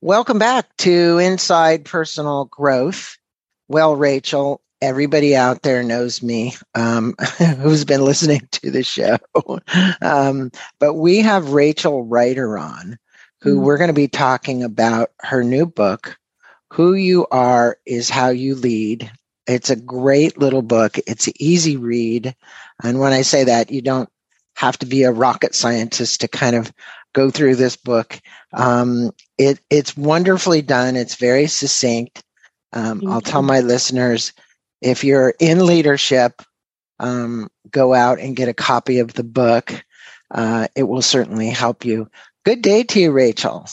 Welcome back to Inside Personal Growth. Well, Rachel, everybody out there knows me um, who's been listening to the show. Um, but we have Rachel Rider on, who mm-hmm. we're going to be talking about her new book, Who You Are is How You Lead. It's a great little book. It's an easy read. And when I say that, you don't have to be a rocket scientist to kind of go through this book. Um, it, it's wonderfully done. It's very succinct. Um, I'll tell my listeners if you're in leadership, um, go out and get a copy of the book. Uh, it will certainly help you. Good day to you, Rachel.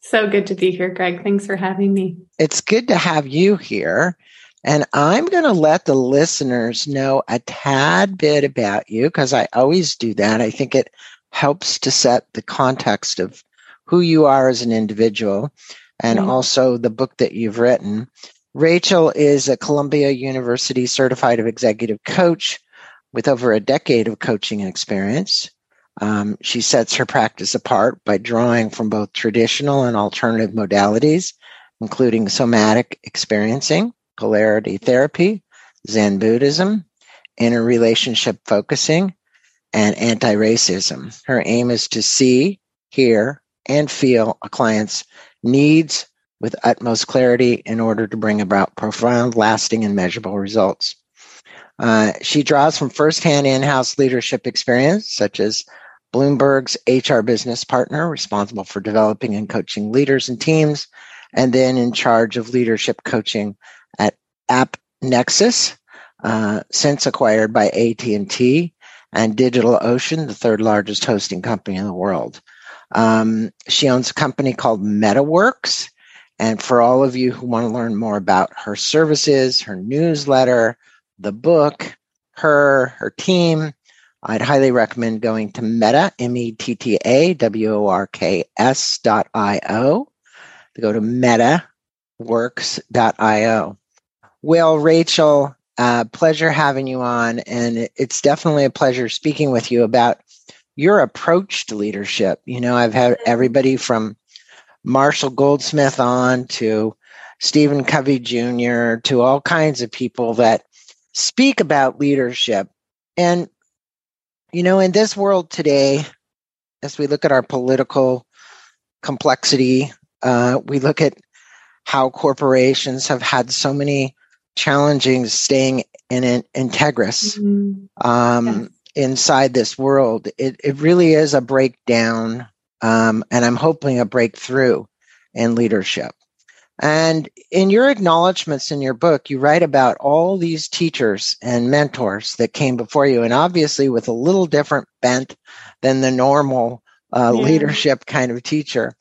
So good to be here, Greg. Thanks for having me. It's good to have you here. And I'm going to let the listeners know a tad bit about you because I always do that. I think it helps to set the context of who you are as an individual and mm-hmm. also the book that you've written. Rachel is a Columbia University certified executive coach with over a decade of coaching experience. Um, she sets her practice apart by drawing from both traditional and alternative modalities, including somatic experiencing, polarity therapy, Zen Buddhism, inner relationship focusing, and anti racism. Her aim is to see, hear, and feel a client's needs, with utmost clarity in order to bring about profound, lasting, and measurable results. Uh, she draws from firsthand in house leadership experience, such as Bloomberg's HR business partner, responsible for developing and coaching leaders and teams, and then in charge of leadership coaching at AppNexus, uh, since acquired by AT&T and DigitalOcean, the third largest hosting company in the world. Um, she owns a company called MettaWorks, and for all of you who want to learn more about her services, her newsletter, the book, her, her team, I'd highly recommend going to Metta, M-E-T-T-A, W-O-R-K-S dot I-O. Go to mettaworks.io. Well, Rachel, uh, pleasure having you on. And it's definitely a pleasure speaking with you about your approach to leadership. You know, I've had everybody from Marshall Goldsmith on to Stephen Covey Jr. to all kinds of people that speak about leadership. And, you know, in this world today, as we look at our political complexity, uh, we look at how corporations have had so many challenges staying in an integrous mm-hmm. um, inside this world. It, it really is a breakdown um, and I'm hoping a breakthrough in leadership. And in your acknowledgments in your book, you write about all these teachers and mentors that came before you, and obviously with a little different bent than the normal uh, yeah. leadership kind of teacher.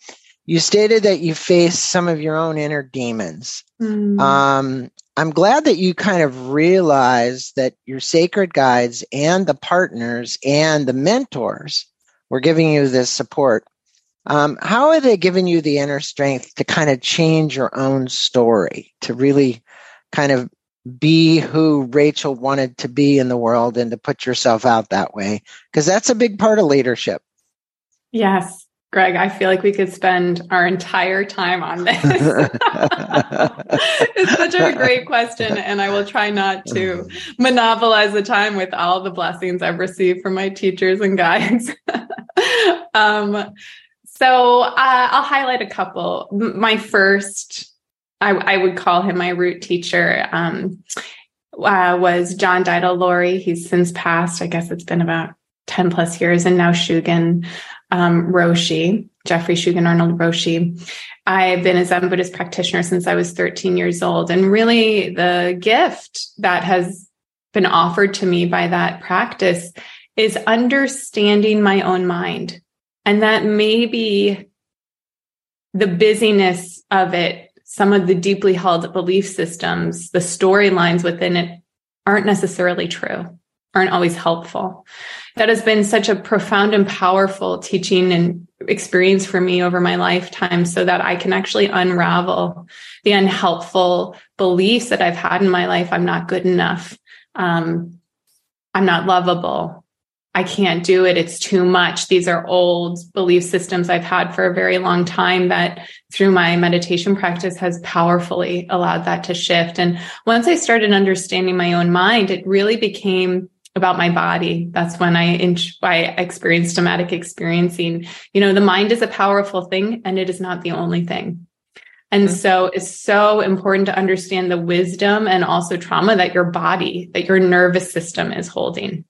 You stated that you faced some of your own inner demons. Mm. Um, I'm glad that you kind of realized that your sacred guides and the partners and the mentors we're giving you this support. Um, how are they giving you the inner strength to kind of change your own story, to really kind of be who Rachel wanted to be in the world and to put yourself out that way? Because that's a big part of leadership. Yes. Greg, I feel like we could spend our entire time on this. it's such a great question, and I will try not to monopolize the time with all the blessings I've received from my teachers and guides. um, so uh, I'll highlight a couple. My first, I, I, would call him my root teacher, um, uh, was John Daido He's since passed. I guess it's been about 10 plus years, and now Shugen um, Roshi, Jeffrey Shugen Arnold Roshi. I've been a Zen Buddhist practitioner since I was 13 years old. And really, the gift that has been offered to me by that practice is understanding my own mind. And that maybe the busyness of it, some of the deeply held belief systems, the storylines within it aren't necessarily true, aren't always helpful. That has been such a profound and powerful teaching and experience for me over my lifetime so that I can actually unravel the unhelpful beliefs that I've had in my life. I'm not good enough. Um, I'm not lovable. I can't do it. It's too much. These are old belief systems I've had for a very long time that through my meditation practice has powerfully allowed that to shift. And once I started understanding my own mind, it really became about my body. That's when I, inch I experienced somatic experiencing. You know, the mind is a powerful thing and it is not the only thing. And mm-hmm. so it's so important to understand the wisdom and also trauma that your body, that your nervous system is holding.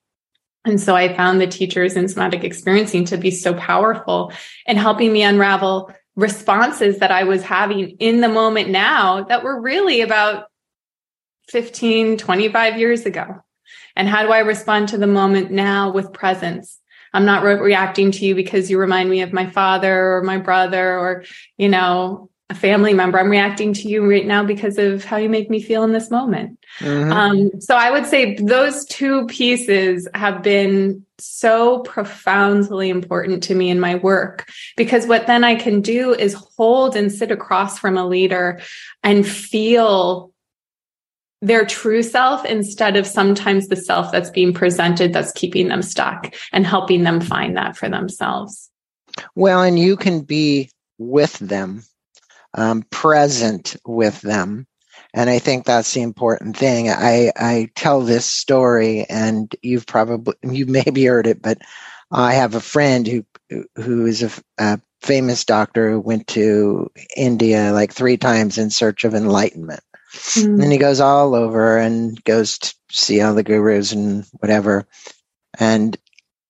And so I found the teachers in somatic experiencing to be so powerful in helping me unravel responses that I was having in the moment now that were really about 15, 25 years ago. And how do I respond to the moment now with presence? I'm not re- reacting to you because you remind me of my father or my brother or, you know, a family member. I'm reacting to you right now because of how you make me feel in this moment. Mm-hmm. Um, so I would say those two pieces have been so profoundly important to me in my work because what then I can do is hold and sit across from a leader and feel their true self instead of sometimes the self that's being presented that's keeping them stuck and helping them find that for themselves. Well, and you can be with them um, present with them. And I think that's the important thing. I, I tell this story and you've probably, you maybe heard it, but I have a friend who, who is a, a famous doctor who went to India like three times in search of enlightenment. Mm. And he goes all over and goes to see all the gurus and whatever. And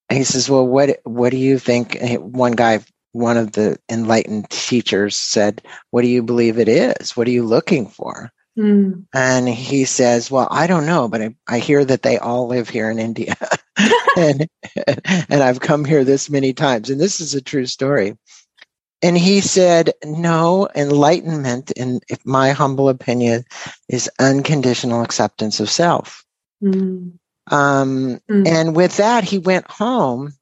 he says, "Well, what what do you think?" One guy one of the enlightened teachers said, What do you believe it is? What are you looking for? Mm. And he says, Well, I don't know, but I, I hear that they all live here in India. and, and I've come here this many times. And this is a true story. And he said, No, enlightenment, in my humble opinion, is unconditional acceptance of self. Mm. Um, mm. And with that, he went home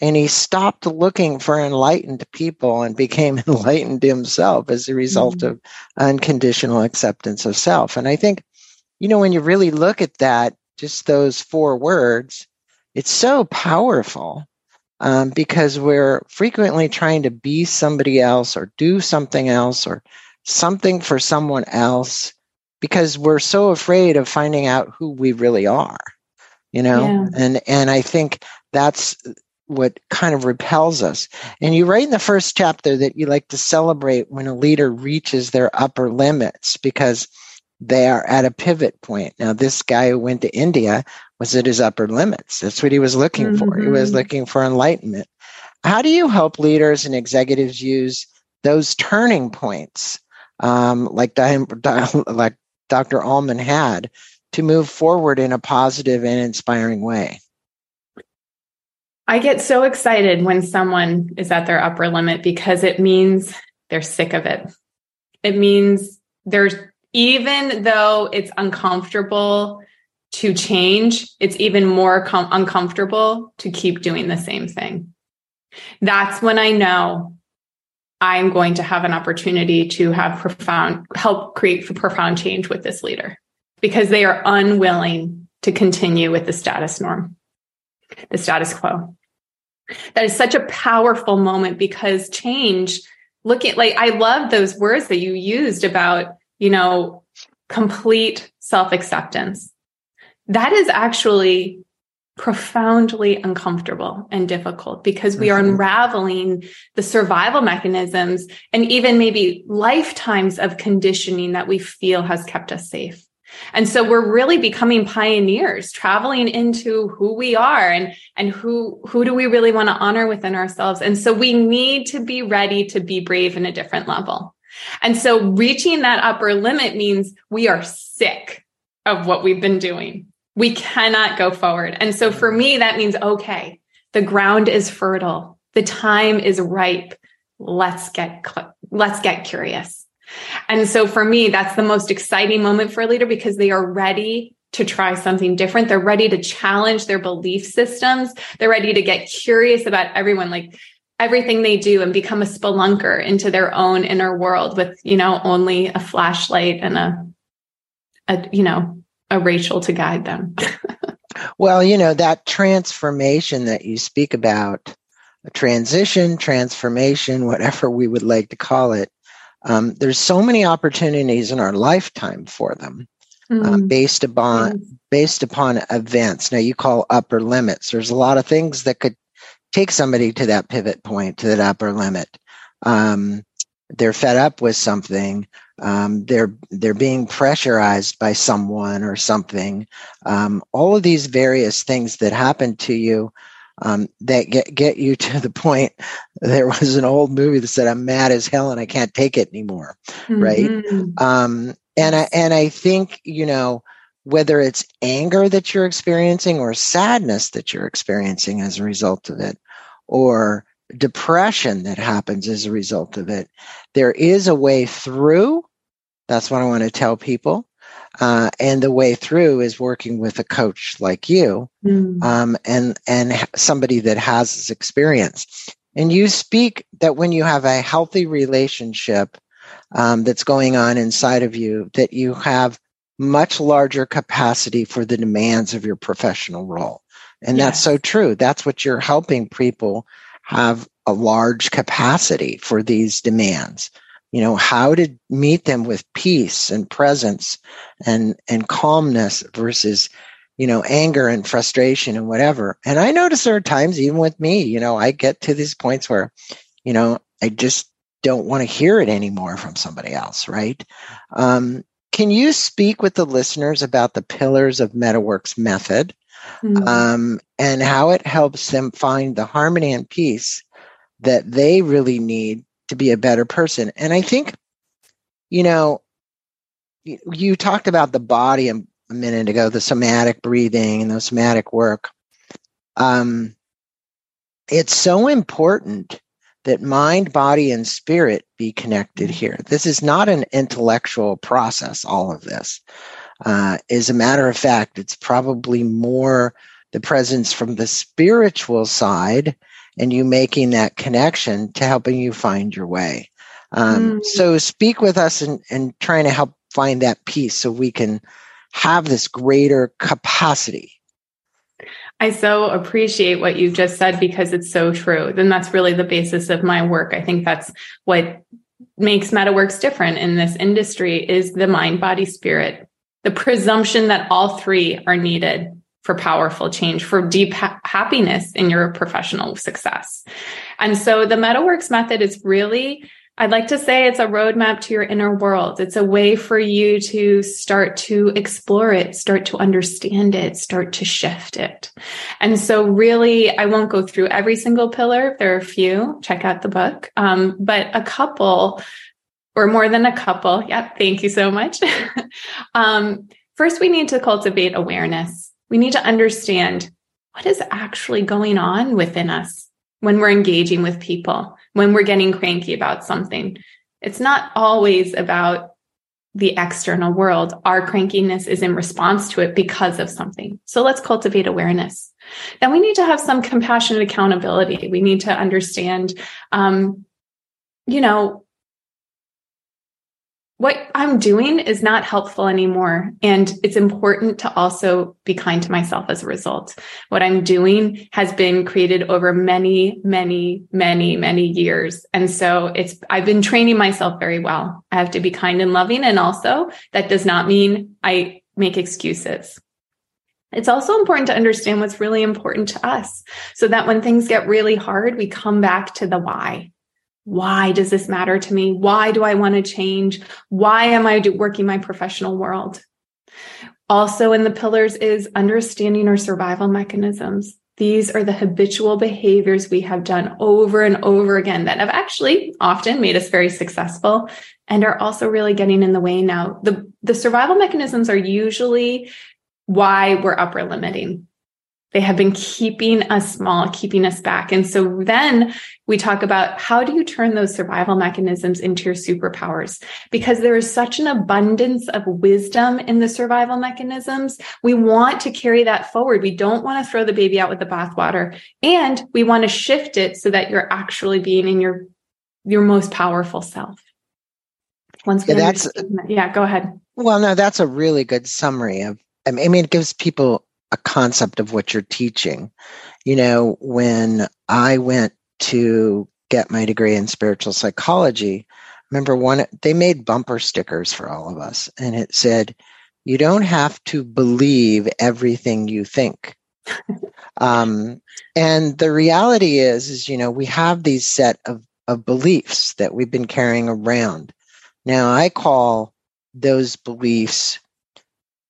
and he stopped looking for enlightened people and became enlightened himself as a result mm-hmm. of unconditional acceptance of self. And I think, you know, when you really look at that, just those four words, it's so powerful um, because we're frequently trying to be somebody else or do something else or something for someone else because we're so afraid of finding out who we really are you know yeah. and and i think that's what kind of repels us. And you write in the first chapter that you like to celebrate when a leader reaches their upper limits because they are at a pivot point. Now, this guy who went to India was at his upper limits. That's what he was looking mm-hmm. for. He was mm-hmm. looking for enlightenment. How do you help leaders and executives use those turning points, um, like, like Dr. Allman had, to move forward in a positive and inspiring way? I get so excited when someone is at their upper limit because it means they're sick of it. It means there's, even though it's uncomfortable to change, it's even more com- uncomfortable to keep doing the same thing. That's when I know I'm going to have an opportunity to have profound, help create profound change with this leader because they are unwilling to continue with the status norm the status quo. That is such a powerful moment because change, look at like, I love those words that you used about, you know, complete self acceptance. That is actually profoundly uncomfortable and difficult because we are mm-hmm. unraveling the survival mechanisms and even maybe lifetimes of conditioning that we feel has kept us safe. And so we're really becoming pioneers, traveling into who we are and, and who, who do we really want to honor within ourselves. And so we need to be ready to be brave in a different level. And so reaching that upper limit means we are sick of what we've been doing. We cannot go forward. And so for me, that means, okay, the ground is fertile. The time is ripe. Let's get, let's get curious. And so for me, that's the most exciting moment for a leader because they are ready to try something different. They're ready to challenge their belief systems. They're ready to get curious about everyone, like everything they do and become a spelunker into their own inner world with, you know, only a flashlight and a, a you know, a Rachel to guide them. Well, you know, that transformation that you speak about, a transition, transformation, whatever we would like to call it, um, there's so many opportunities in our lifetime for them. Mm. based upon mm. based upon events. Now you call upper limits. There's a lot of things that could take somebody to that pivot point, to that upper limit. Um, they're fed up with something. Um, they're they're being pressurized by someone or something. Um, all of these various things that happen to you um, that get get you to the point. There was an old movie that said, "I'm mad as hell and I can't take it anymore." Mm-hmm. Right? Um, and I and I think you know whether it's anger that you're experiencing or sadness that you're experiencing as a result of it, or depression that happens as a result of it, there is a way through. That's what I want to tell people. Uh, and the way through is working with a coach like you mm. um, and and somebody that has this experience and you speak that when you have a healthy relationship um, that's going on inside of you that you have much larger capacity for the demands of your professional role and yes. that's so true that's what you're helping people have a large capacity for these demands. You know how to meet them with peace and presence and and calmness versus you know anger and frustration and whatever. And i notice there are times even with me you know i get to these points where you know i just don't want to hear it anymore from somebody else right? Um, can you speak with the listeners about the pillars of MettaWorks method mm-hmm. um, and how it helps them find the harmony and peace that they really need to be a better person. And I think, you know, you talked about the body a, minute ago, the somatic breathing and the somatic work. Um, it's so important that mind, body, and spirit be connected mm-hmm. here. This is not an intellectual process, all of this. Uh, as a matter of fact, it's probably more the presence from the spiritual side and you making that connection to helping you find your way. Um, mm. So speak with us and, and trying to help find that peace so we can have this greater capacity. I so appreciate what you just said because it's so true. Then that's really the basis of my work. I think that's what makes MettaWorks different in this industry is the mind, body, spirit. The presumption that all three are needed for powerful change, for deep ha- happiness in your professional success. And so the MettaWorks method is really, I'd like to say it's a roadmap to your inner world. It's a way for you to start to explore it, start to understand it, start to shift it. And so really, I won't go through every single pillar. There are a few, check out the book. Um, but a couple or more than a couple. Yeah. Thank you so much. um, first, we need to cultivate awareness we need to understand what is actually going on within us when we're engaging with people, when we're getting cranky about something. It's not always about the external world. Our crankiness is in response to it because of something. So let's cultivate awareness. Then we need to have some compassionate accountability. We need to understand, um, you know, what I'm doing is not helpful anymore. And it's important to also be kind to myself as a result. What I'm doing has been created over many, many, many, many years. And so it's, I've been training myself very well. I have to be kind and loving. And also that does not mean I make excuses. It's also important to understand what's really important to us so that when things get really hard, we come back to the why. Why does this matter to me? Why do I want to change? Why am I working my professional world? Also, in the pillars is understanding our survival mechanisms. These are the habitual behaviors we have done over and over again that have actually often made us very successful and are also really getting in the way now. The, the survival mechanisms are usually why we're upper limiting. They have been keeping us small, keeping us back. And so then we talk about how do you turn those survival mechanisms into your superpowers? Because there is such an abundance of wisdom in the survival mechanisms. We want to carry that forward. We don't want to throw the baby out with the bathwater and we want to shift it so that you're actually being in your, your most powerful self. Once yeah, that's, yeah, go ahead. Well, no, that's a really good summary of, I mean, it gives people a concept of what you're teaching. You know, when I went to get my degree in spiritual psychology, remember one they made bumper stickers for all of us and it said you don't have to believe everything you think um, and the reality is is you know we have these set of, of beliefs that we've been carrying around now i call those beliefs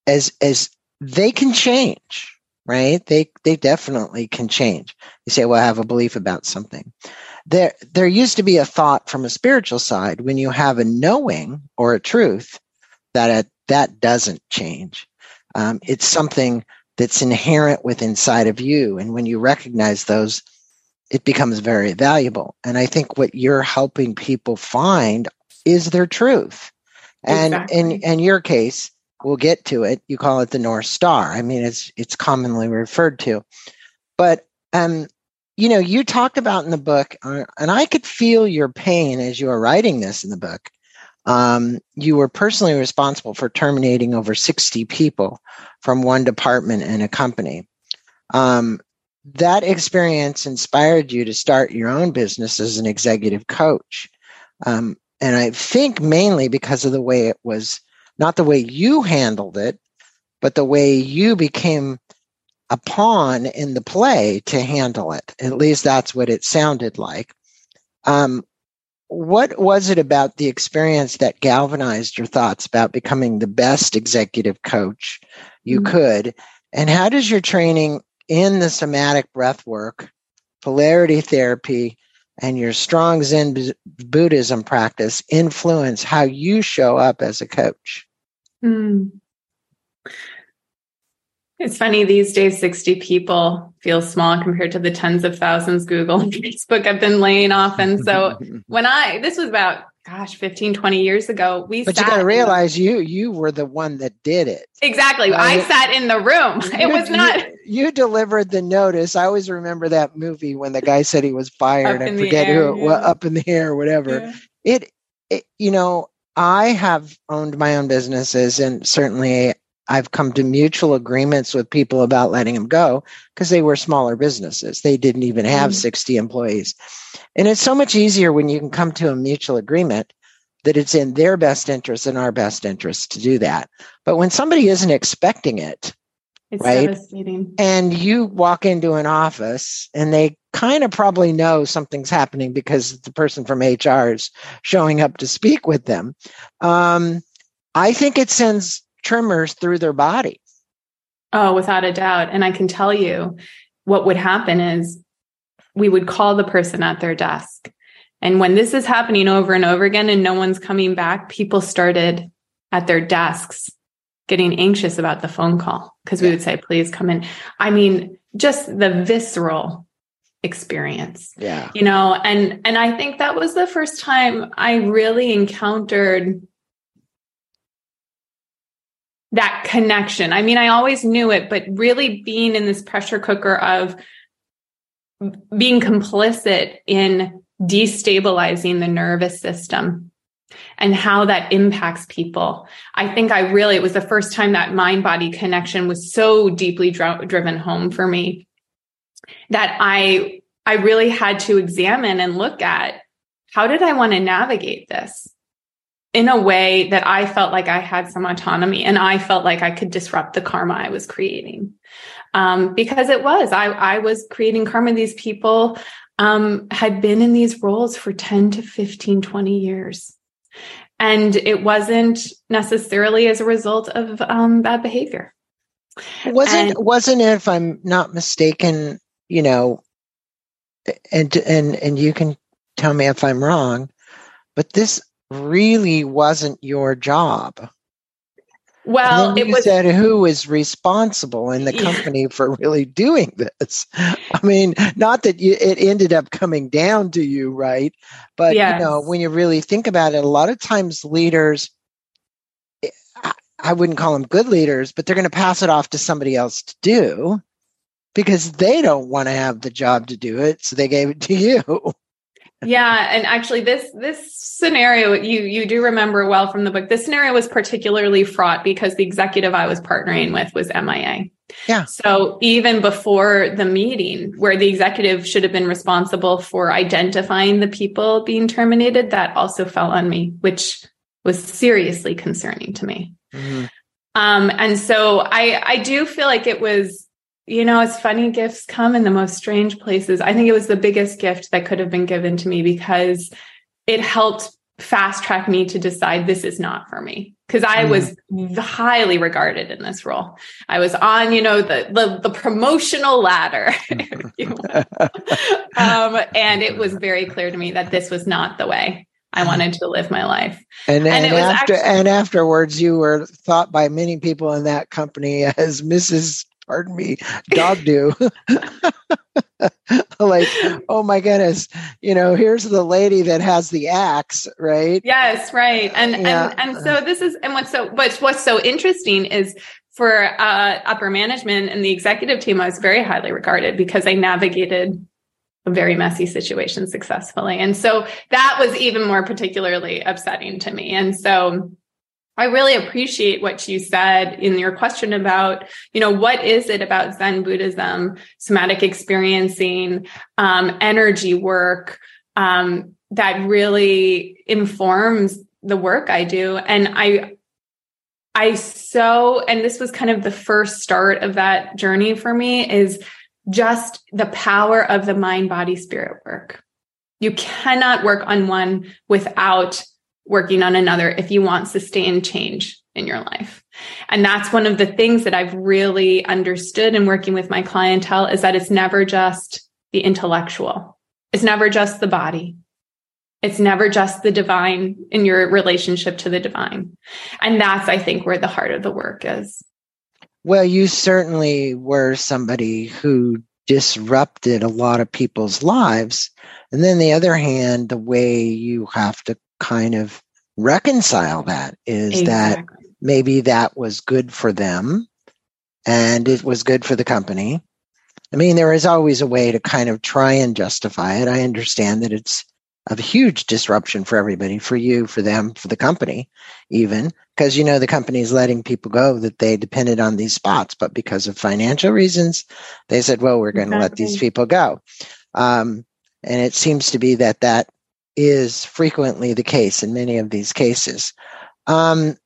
as as they can change right? They they definitely can change. You say well i have a belief about something. There there used to be a thought from a spiritual side when you have a knowing or a truth that it, that doesn't change. Um, it's something that's inherent with inside of you. And when you recognize those it becomes very valuable. And i think what you're helping people find is their truth. And exactly. in in your case we'll get to it you call it the north star i mean it's it's commonly referred to but um you know, you talked about in the book, uh, and I could feel your pain as you were writing this in the book. Um, you were personally responsible for terminating over 60 people from one department in a company. Um, that experience inspired you to start your own business as an executive coach. Um, and I think mainly because of the way it was, not the way you handled it, but the way you became a pawn in the play to handle it. At least that's what it sounded like. Um, what was it about the experience that galvanized your thoughts about becoming the best executive coach you mm-hmm. could? And how does your training in the somatic breath work, polarity therapy, and your strong Zen Buddhism practice influence how you show up as a coach? Mm. It's funny these days, 60 people feel small compared to the tens of thousands Google and Facebook have been laying off. And so when I, this was about, gosh, 15, 20 years ago, we But you got to realize the, you, you were the one that did it. Exactly. I sat in the room. It was not. You, you, delivered the notice. I always remember that movie when the guy said he was fired. I forget air, who, yeah. well, up in the air, whatever. Yeah. It, it, you know, I have owned my own businesses and certainly I've come to mutual agreements with people about letting them go because they were smaller businesses. They didn't even have mm. 60 employees. And it's so much easier when you can come to a mutual agreement that it's in their best interest and our best interest to do that. But when somebody isn't expecting it, it's right? And you walk into an office and they kind of probably know something's happening because the person from HR is showing up to speak with them. Um, I think it sends tremors through their body. Oh, without a doubt. And I can tell you what would happen is we would call the person at their desk. And when this is happening over and over again and no one's coming back, people started at their desks getting anxious about the phone call because we would say, please come in. I mean, just the visceral experience. Yeah. You know, and and I think that was the first time I really encountered that connection. I mean, I always knew it, but really being in this pressure cooker of being complicit in destabilizing the nervous system and how that impacts people. I think I really, it was the first time that mind body connection was so deeply dr- driven home for me that I, I really had to examine and look at how did I want to navigate this? In a way that I felt like I had some autonomy and I felt like I could disrupt the karma I was creating. Um, because it was, I, I was creating karma. These people um, had been in these roles for 10 to 15, 20 years. And it wasn't necessarily as a result of um, bad behavior. Wasn't and, wasn't it, if I'm not mistaken, you know, and and and you can tell me if I'm wrong, but this really wasn't your job. Well, it was said who was responsible in the company yeah. for really doing this. I mean, not that you, it ended up coming down to you, right? But yes. you know, when you really think about it, a lot of times leaders, eh, I wouldn't call them good leaders, but they're going to pass it off to somebody else to do because they don't want to have the job to do it, so they gave it to you yeah and actually this this scenario you you do remember well from the book this scenario was particularly fraught because the executive i was partnering with was mia Yeah. So even before the meeting, where the executive should have been responsible for identifying the people being terminated, that also fell on me, which was seriously concerning to me. Mm-hmm. Um, and so I, I do feel like it was, you know, as funny gifts come in the most strange places. I think it was the biggest gift that could have been given to me because it helped fast track me to decide this is not for me because I was mm. highly regarded in this role. I was on, you know, the the, the promotional ladder, um, and it was very clear to me that this was not the way I wanted to live my life. And, and, and after actually, and afterwards, you were thought by many people in that company as Mrs pardon me, dog do. like, oh my goodness, you know, here's the lady that has the axe, right? Yes, right. And yeah. and and so this is and what's so but what's so interesting is for uh, upper management and the executive team, I was very highly regarded because I navigated a very messy situation successfully. And so that was even more particularly upsetting to me. And so I really appreciate what you said in your question about, you know, what is it about Zen Buddhism, somatic experiencing, um, energy work, um, that really informs the work I do. And I, I so, and this was kind of the first start of that journey for me is just the power of the mind, body, spirit work. You cannot work on one without working on another if you want sustained change in your life. And that's one of the things that I've really understood in working with my clientele is that it's never just the intellectual. It's never just the body. It's never just the divine in your relationship to the divine. And that's, I think, where the heart of the work is. Well, you certainly were somebody who disrupted a lot of people's lives. And then the other hand, the way you have to kind of reconcile that is exactly. that maybe that was good for them and it was good for the company. I mean, there is always a way to kind of try and justify it. I understand that it's a huge disruption for everybody, for you, for them, for the company, even because you know the company is letting people go that they depended on these spots, but because of financial reasons, they said, "Well, we're going exactly. to let these people go." Um, and it seems to be that that is frequently the case in many of these cases. Um,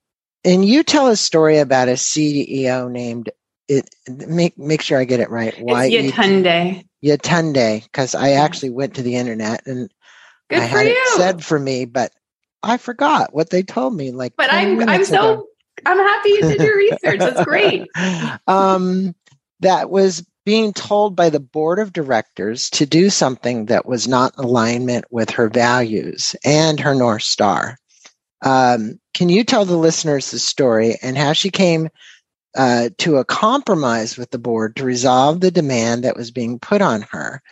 and you tell a story about a CEO named it. Make make sure I get it right. Why Yetunde? Yetunde, because I actually went to the internet and Good I had you. it said for me, but I forgot what they told me. Like, but I'm I'm so ago. I'm happy you did your research. That's great. um, that was being told by the board of directors to do something that was not in alignment with her values and her North Star. Um, can you tell the listeners the story and how she came uh, to a compromise with the board to resolve the demand that was being put on her?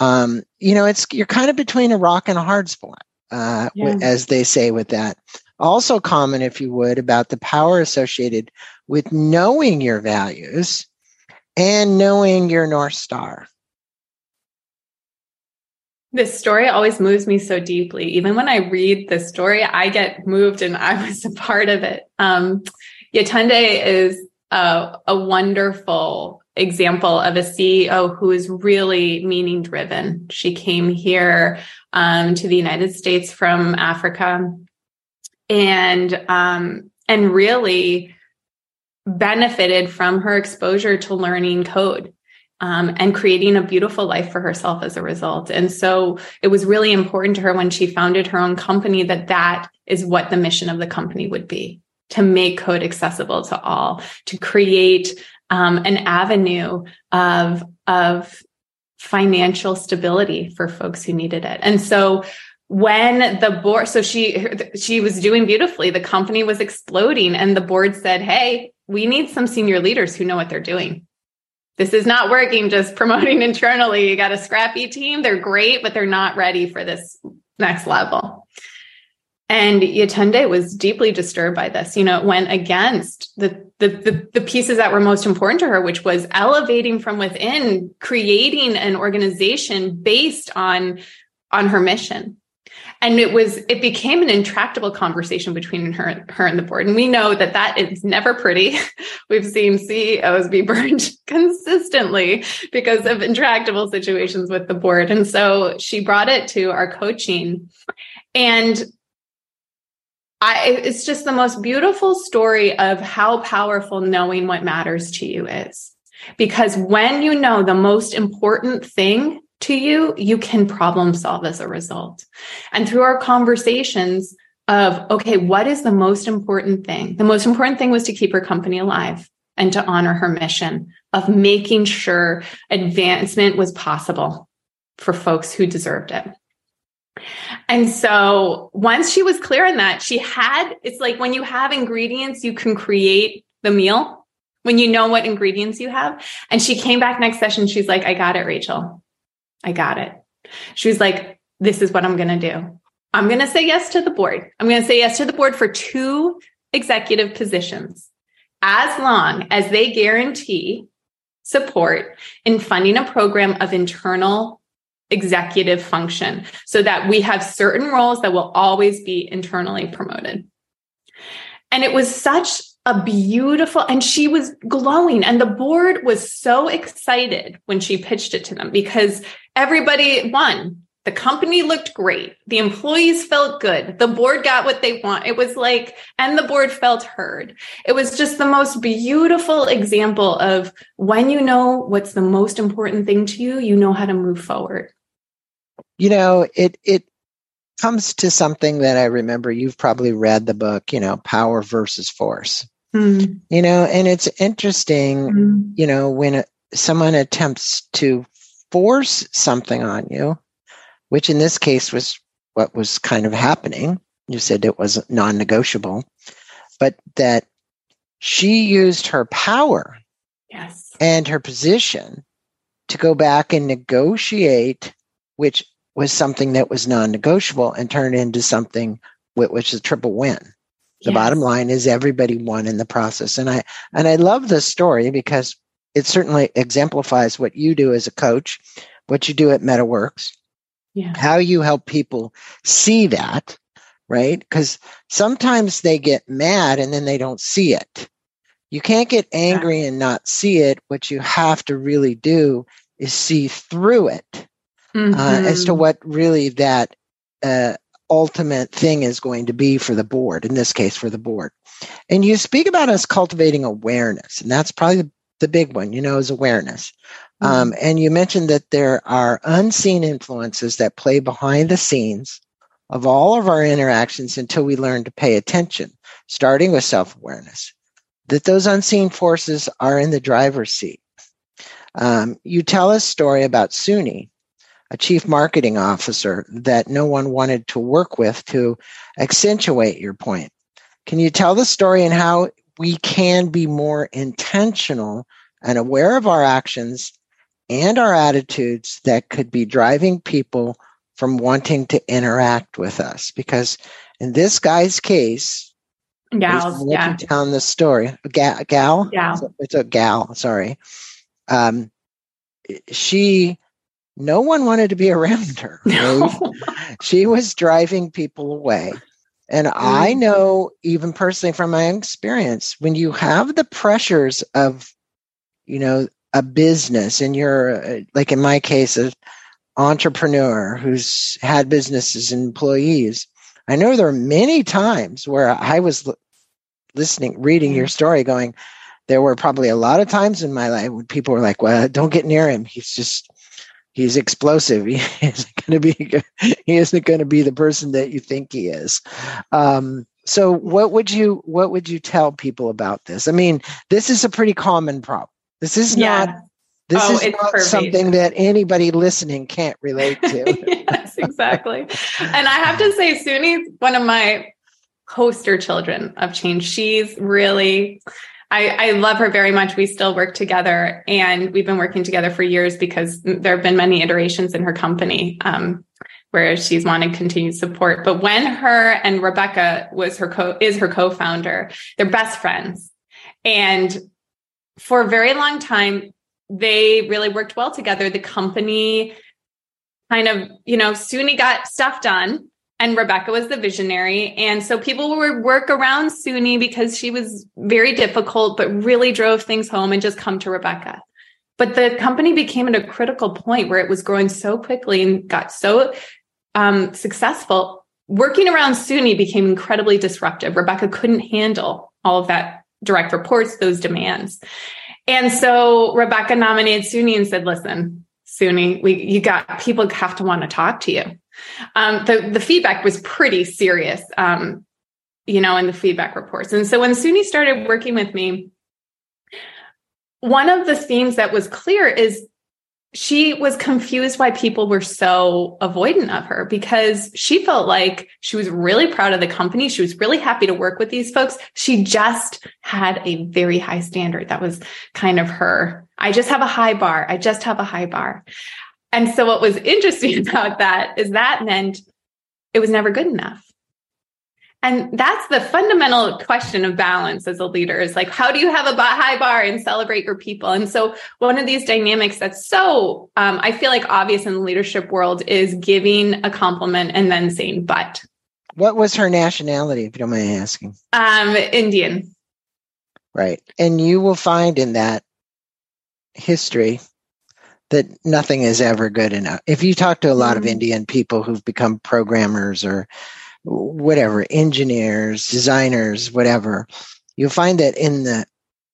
Um, you know, it's you're kind of between a rock and a hard spot, uh, yeah. as they say with that. Also, comment, if you would, about the power associated with knowing your values and knowing your North Star. This story always moves me so deeply. Even when I read the story, I get moved and I was a part of it. Um, Yetunde is a, a wonderful example of a CEO who is really meaning driven. She came here um, to the United States from Africa and um, and really benefited from her exposure to learning code um, and creating a beautiful life for herself as a result. And so it was really important to her when she founded her own company that that is what the mission of the company would be to make code accessible to all, to create um, an avenue of, of financial stability for folks who needed it. And so when the board so she she was doing beautifully the company was exploding and the board said hey we need some senior leaders who know what they're doing this is not working just promoting internally you got a scrappy team they're great but they're not ready for this next level and Yetunde was deeply disturbed by this. You know, it went against the, the, the, the, pieces that were most important to her, which was elevating from within, creating an organization based on, on her mission. And it was it became an intractable conversation between her her and the board. And we know that that is never pretty. We've seen ceos be burned consistently because of intractable situations with the board. And so she brought it to our coaching. And I, it's just the most beautiful story of how powerful knowing what matters to you is. Because when you know the most important thing to you, you can problem solve as a result. And through our conversations of, okay, what is the most important thing? The most important thing was to keep her company alive and to honor her mission of making sure advancement was possible for folks who deserved it. And so once she was clear on that, she had, it's like when you have ingredients, you can create the meal when you know what ingredients you have. And she came back next session. She's like, I got it, Rachel. I got it. She was like, this is what I'm going to do. I'm going to say yes to the board. I'm going to say yes to the board for two executive positions as long as they guarantee support in funding a program of internal executive function so that we have certain roles that will always be internally promoted. And it was such a beautiful, and she was glowing. And the board was so excited when she pitched it to them because everybody won. The company looked great. The employees felt good. The board got what they want. It was like, and the board felt heard. It was just the most beautiful example of when you know what's the most important thing to you, you know how to move forward. You know, it, it, comes to something that I remember you've probably read the book, you know, Power versus Force. Mm. You know, and it's interesting, mm. you know, when someone attempts to force something on you, which in this case was what was kind of happening. You said it was non negotiable, but that she used her power yes. and her position to go back and negotiate, which was something that was non negotiable and turn into something which is a triple win. The yes. bottom line is everybody won in the process. And I, and I love this story because it certainly exemplifies what you do as a coach, what you do at MettaWorks, yeah. how you help people see that, right? Because sometimes they get mad and then they don't see it. You can't get angry and not see it. What you have to really do is see through it mm-hmm. uh, as to mm-hmm. what really that uh, ultimate thing is going to be for the board, in this case, for the board. And you speak about us cultivating awareness, and that's probably the, the big one, you know, is awareness. Mm-hmm. Um, and you mentioned that there are unseen influences that play behind the scenes of all of our interactions until we learn to pay attention, starting with self awareness. That those unseen forces are in the driver's seat. Um, you tell a story about Suni, a chief marketing officer that no one wanted to work with to accentuate your point. Can you tell the story and how we can be more intentional and aware of our actions and our attitudes that could be driving people from wanting to interact with us? Because in this guy's case, Gals, yeah. down the story, gal, gal, gal. It's a gal. Sorry, um, she no one wanted to be around her. Right? No. she was driving people away. And mm. I know, even personally from my experience, when you have the pressures of, you know, a business and you're, uh, like in my case, an entrepreneur who's had businesses and employees, I know there are many times where I was listening, reading your mm. story, going, there were probably a lot of times in my life when people were like, well, don't get near him. He's just, he's explosive. He isn't going to be he isn't going to be the person that you think he is. Um, so what would you what would you tell people about this? I mean, this is a pretty common problem. This is yeah. not this oh, is not something that anybody listening can't relate to. yes, exactly. and I have to say, Suni's one of my poster children of change. She's really I, I love her very much. We still work together and we've been working together for years because there have been many iterations in her company. Um, where she's wanted continued support. But when her and Rebecca was her co is her co-founder, they're best friends. And for a very long time, they really worked well together. The company kind of, you know, Suni got stuff done and Rebecca was the visionary. And so people would work around Suni because she was very difficult, but really drove things home and just come to Rebecca. But the company became at a critical point where it was growing so quickly and got so um, successful. Working around Suni became incredibly disruptive. Rebecca couldn't handle all of that direct reports, those demands. And so Rebecca nominated Suni and said, listen, Suni, we, you got people have to want to talk to you. Um, the, the feedback was pretty serious, um, you know, in the feedback reports. And so when Suni started working with me, one of the themes that was clear is she was confused why people were so avoidant of her because she felt like she was really proud of the company. She was really happy to work with these folks. She just had a very high standard. That was kind of her. I just have a high bar. I just have a high bar. And so what was interesting about that is that meant it was never good enough. And that's the fundamental question of balance as a leader is like, how do you have a high bar and celebrate your people? And so one of these dynamics that's so, um, I feel like obvious in the leadership world is giving a compliment and then saying, but. What was her nationality, if you don't mind asking? Um, Indian. Right. And you will find in that history that nothing is ever good enough. If you talk to a lot mm-hmm. of Indian people who've become programmers or whatever, engineers, designers, whatever, you'll find that in the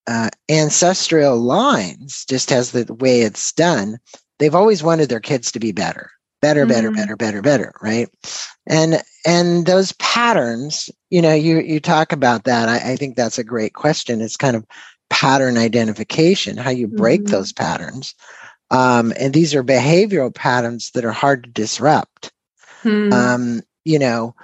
uh, ancestral lines, just as the way it's done, they've always wanted their kids to be better, better, mm-hmm. better, better, better, better, right? And and those patterns, you know, you you talk about that. I, I think that's a great question. It's kind of pattern identification, how you break mm-hmm. those patterns. Um, and these are behavioral patterns that are hard to disrupt. Mm-hmm. Um, you know,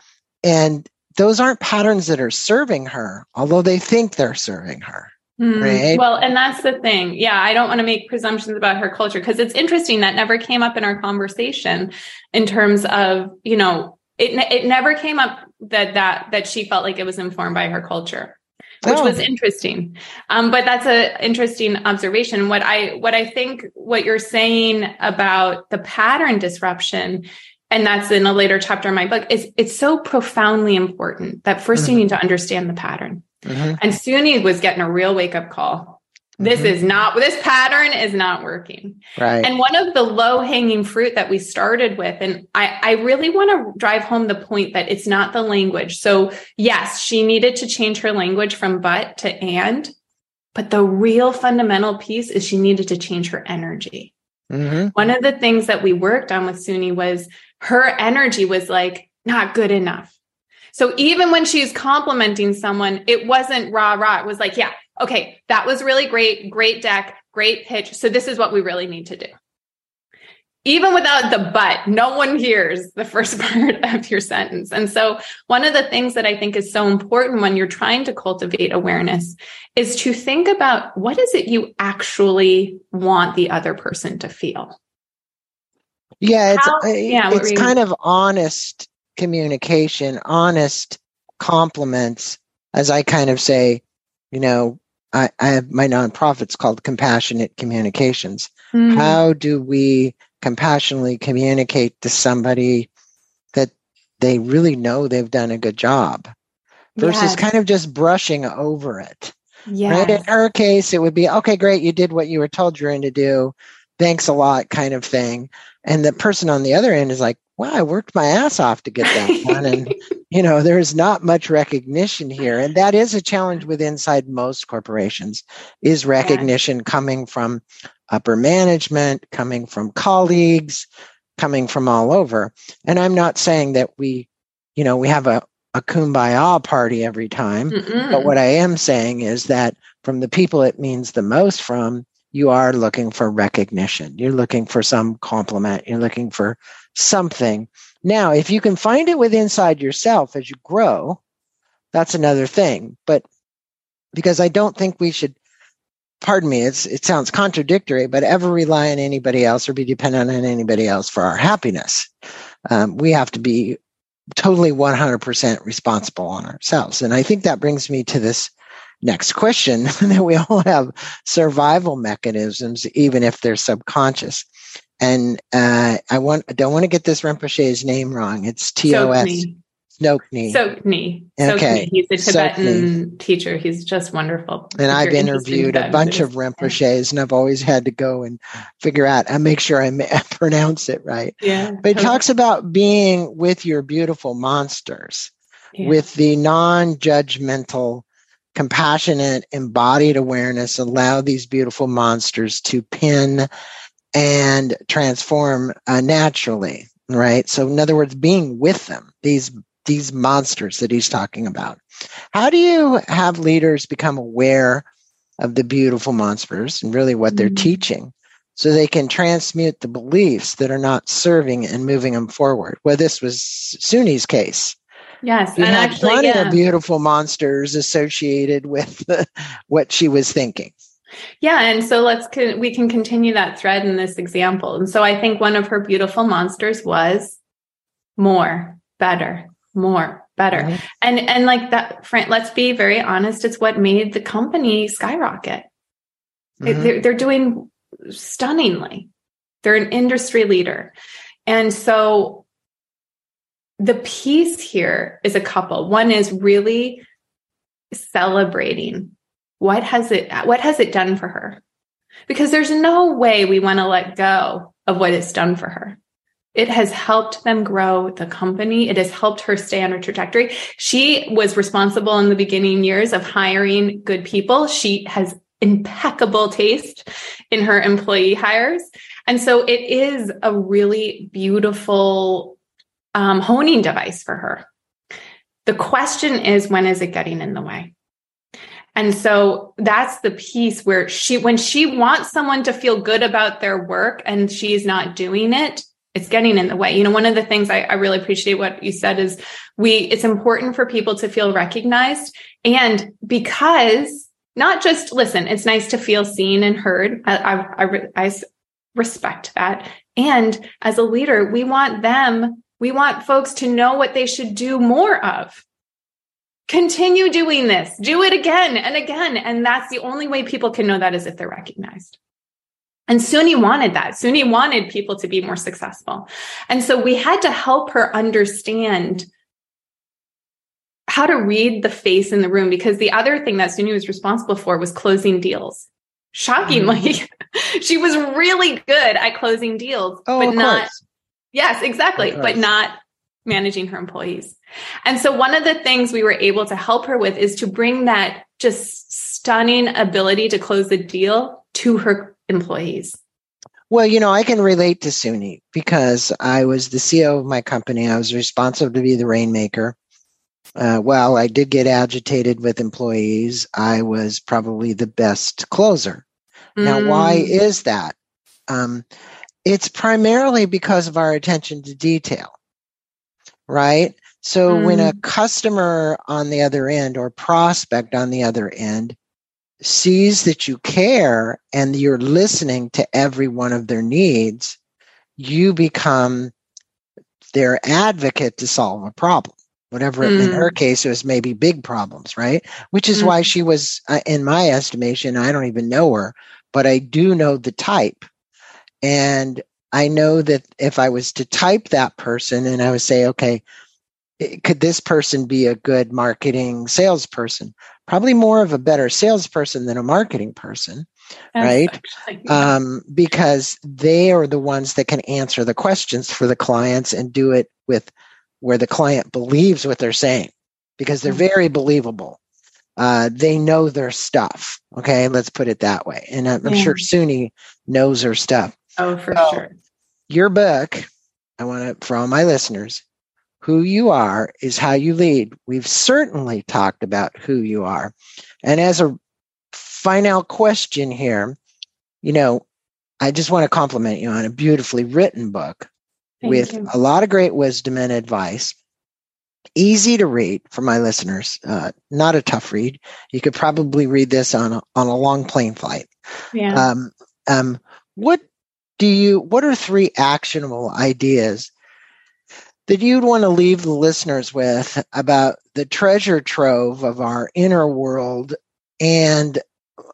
and those aren't patterns that are serving her, although they think they're serving her. Mm, right. Well, and that's the thing. Yeah, I don't want to make presumptions about her culture because it's interesting that never came up in our conversation in terms of, you know, it it never came up that that that she felt like it was informed by her culture which oh. was interesting. Um, but that's an interesting observation. What I what I think what you're saying about the pattern disruption and that's in a later chapter in my book, is it's so profoundly important that 1st mm-hmm. you need to understand the pattern. Mm-hmm. And Suni was getting a real wake up call. This mm-hmm. is not, this pattern is not working. Right. And one of the low hanging fruit that we started with, and I, I really want to drive home the point that it's not the language. So yes, she needed to change her language from but to and, but the real fundamental piece is she needed to change her energy. Mm-hmm. One of the things that we worked on with Suni was her energy was like not good enough. So even when she's complimenting someone, it wasn't rah rah. It was like, yeah, okay, that was really great, great deck, great pitch. So this is what we really need to do. Even without the but, no one hears the first part of your sentence. And so one of the things that I think is so important when you're trying to cultivate awareness is to think about what is it you actually want the other person to feel? Yeah, it's How, yeah, it's kind of honest communication, honest compliments, as I kind of say, you know, I, I have my nonprofit's called Compassionate Communications. Mm-hmm. How do we compassionately communicate to somebody that they really know they've done a good job versus yes. kind of just brushing over it? Yes. Right. In her case, it would be, okay, great. You did what you were told you're going to do. Thanks a lot kind of thing. And the person on the other end is like, wow, I worked my ass off to get that done. and, you know, there's not much recognition here. And that is a challenge with inside most corporations is recognition yeah. coming from upper management, coming from colleagues, coming from all over. And I'm not saying that we, you know, we have a, a kumbaya party every time. Mm-mm. But what I am saying is that from the people it means the most from, you are looking for recognition. You're looking for some compliment. You're looking for something. Now, if you can find it within inside yourself as you grow, that's another thing. But because I don't think we should, pardon me, it's, it sounds contradictory, but ever rely on anybody else or be dependent on anybody else for our happiness. Um, we have to be totally 100% responsible on ourselves. And I think that brings me to this next question that we all have survival mechanisms, even if they're subconscious. and uh, I want I don't want to get this Rinpoche's name wrong. It's T O S Tsoknyi. Tsoknyi. Okay. He's a Tibetan Tsoknyi. teacher. He's just wonderful. And I've interviewed a bunch of Rinpoches, and I've always had to go and figure out and make sure I, pronounce it right. Yeah. But he talks about being with your beautiful monsters, yeah. with the non-judgmental, compassionate, embodied awareness. Allow these beautiful monsters to pin and transform uh, naturally right so in other words being with them these these monsters that he's talking about. How do you have leaders become aware of the beautiful monsters and really what they're mm-hmm. teaching so they can transmute the beliefs that are not serving and moving them forward? Well, this was Suni's case. Yes, and had actually, plenty yeah. of beautiful monsters associated with the, what she was thinking. Yeah, and so let's we can continue that thread in this example. And so I think one of her beautiful monsters was more, better, more better mm-hmm. and and like that friend let's be very honest it's what made the company skyrocket mm-hmm. they're, they're doing stunningly they're an industry leader and so the piece here is a couple one is really celebrating what has it what has it done for her because there's no way we want to let go of what it's done for her it has helped them grow the company. It has helped her stay on her trajectory. She was responsible in the beginning years of hiring good people. She has impeccable taste in her employee hires. And so it is a really beautiful um, honing device for her. The question is, when is it getting in the way? And so that's the piece where she, when she wants someone to feel good about their work and she's not doing it, it's getting in the way. You know, one of the things I, I, really appreciate what you said is we, it's important for people to feel recognized. And because not just listen, it's nice to feel seen and heard. I, I, I, I respect that. And as a leader, we want them, we want folks to know what they should do more of. Continue doing this, do it again and again. And that's the only way people can know that is if they're recognized. And Suni wanted that. Suni wanted people to be more successful. And so we had to help her understand how to read the face in the room because the other thing that Suni was responsible for was closing deals. Shockingly, mm-hmm. she was really good at closing deals, oh, but not. Course. Yes, exactly, but not managing her employees. And so one of the things we were able to help her with is to bring that just stunning ability to close the deal to her employees? Well, you know, I can relate to Suni because I was the CEO of my company. I was responsible to be the rainmaker. Uh, while I did get agitated with employees, I was probably the best closer. Mm. Now, why mm. is that? Um, it's primarily because of our attention to detail, right? So mm. when a mm. customer on the other end or prospect on the other end sees that you care and you're listening to every one of their needs, you become their advocate to solve a problem. Whatever mm. in her mm. case, it was maybe big problems, right? Which is mm. why she was, uh, in my estimation, I don't even know her, but I do know the type. And I know that if I was to type that person and I would say, okay, could this person be a good marketing salesperson? Probably more of a better salesperson than a marketing person, right? Um, because they are the ones that can answer the questions for the clients and do it with where the client believes what they're saying because they're mm-hmm. very believable. Uh, they know their stuff. Okay, let's put it that way. And I'm, I'm sure Suni knows her stuff. Oh, for so, sure. Your book, I want to, for all my listeners, who you are is how you lead. We've certainly talked about who you are. And as a final question here, you know, I just want to compliment you on a beautifully written book Thank with you. a lot of great wisdom and advice. Easy to read for my listeners, uh, not a tough read. You could probably read this on a, on a long plane flight. Yeah. Um, um, what do you? What are three actionable ideas that you'd want to leave the listeners with about the treasure trove of our inner world and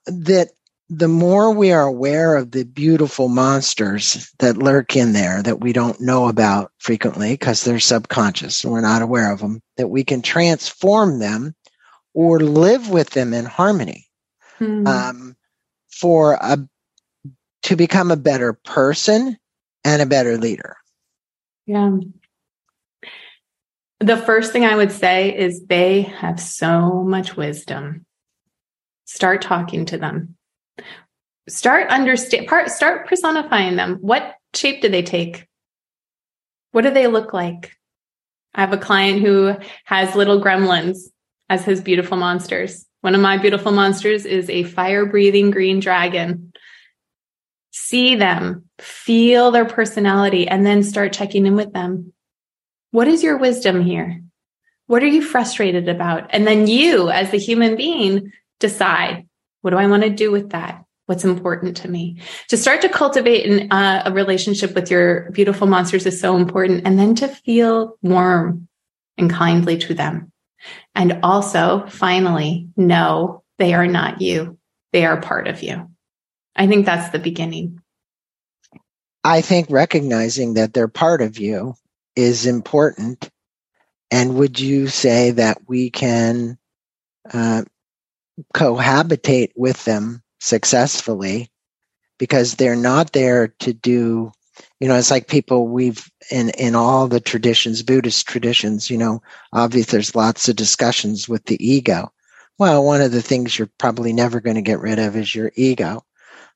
that the more we are aware of the beautiful monsters that lurk in there that we don't know about frequently because they're subconscious and we're not aware of them, that we can transform them or live with them in harmony mm. um, for a to become a better person and a better leader. Yeah. The first thing I would say is they have so much wisdom. Start talking to them start understand part start personifying them what shape do they take what do they look like i have a client who has little gremlins as his beautiful monsters one of my beautiful monsters is a fire breathing green dragon see them feel their personality and then start checking in with them what is your wisdom here what are you frustrated about and then you as the human being decide what do i want to do with that what's important to me. To start to cultivate an, uh, a relationship with your beautiful monsters is so important. And then to feel warm and kindly to them. And also, finally, know they are not you. They are part of you. I think that's the beginning. I think recognizing that they're part of you is important. And would you say that we can uh, cohabitate with them successfully because they're not there to do you know it's like people we've in in all the traditions buddhist traditions you know obviously there's lots of discussions with the ego well one of the things you're probably never going to get rid of is your ego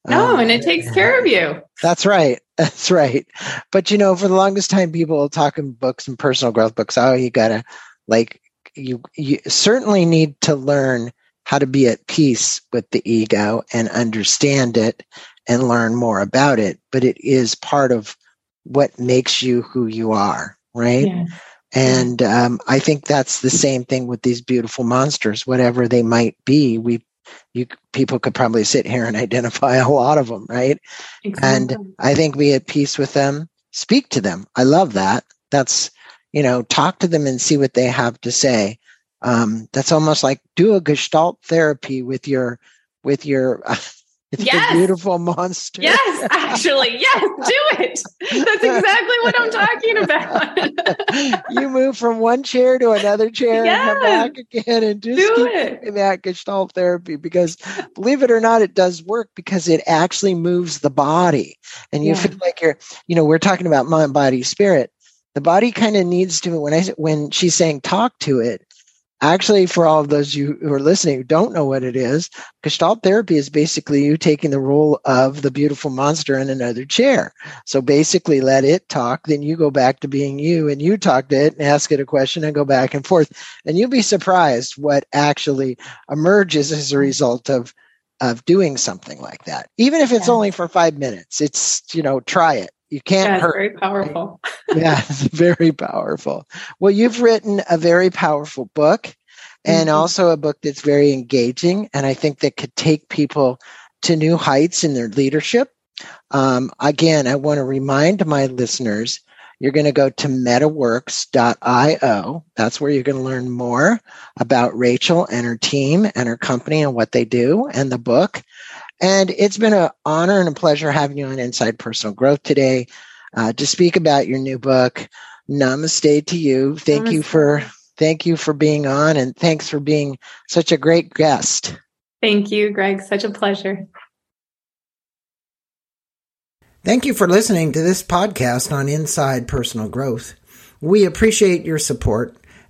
no um, and it takes care of you that's right that's right but you know for the longest time people will talk in books and personal growth books oh you gotta like you you certainly need to learn how to be at peace with the ego and understand it and learn more about it. But it is part of what makes you who you are, right? Yeah. And um, I think that's the same thing with these beautiful monsters, whatever they might be. We, you, people could probably sit here and identify a lot of them, right? Exactly. And I think be at peace with them, speak to them. I love that. That's, you know, talk to them and see what they have to say um, that's almost like do a gestalt therapy with your with your yes. beautiful monster. Yes, actually, yes, do it. That's exactly what I'm talking about. you move from one chair to another chair yes. and come back again and just do keep it. that gestalt therapy because believe it or not, it does work because it actually moves the body. And you yeah. feel like you're, you know, we're talking about mind, body, spirit. The body kind of needs to when I when she's saying talk to it, actually, for all of those you who are listening who don't know what it is, Gestalt therapy is basically you taking the role of the beautiful monster in another chair. So basically, let it talk, then you go back to being you, and you talk to it and ask it a question and go back and forth, and you'll be surprised what actually emerges as a result of of doing something like that. Even if it's yeah. only for five minutes, it's you know try it you can't yeah, hurt. Very powerful. yeah, it's very powerful. Well, you've written a very powerful book and mm-hmm. also a book that's very engaging and I think that could take people to new heights in their leadership. Um, again, I want to remind my listeners you're going to go to mettaworks.io. That's where you're going to learn more about Rachel and her team and her company and what they do and the book. And it's been an honor and a pleasure having you on Inside Personal Growth today uh, to speak about your new book. Namaste to you. Thank Namaste. you for thank you for being on, and thanks for being such a great guest. Thank you, Greg. Such a pleasure. Thank you for listening to this podcast on Inside Personal Growth. We appreciate your support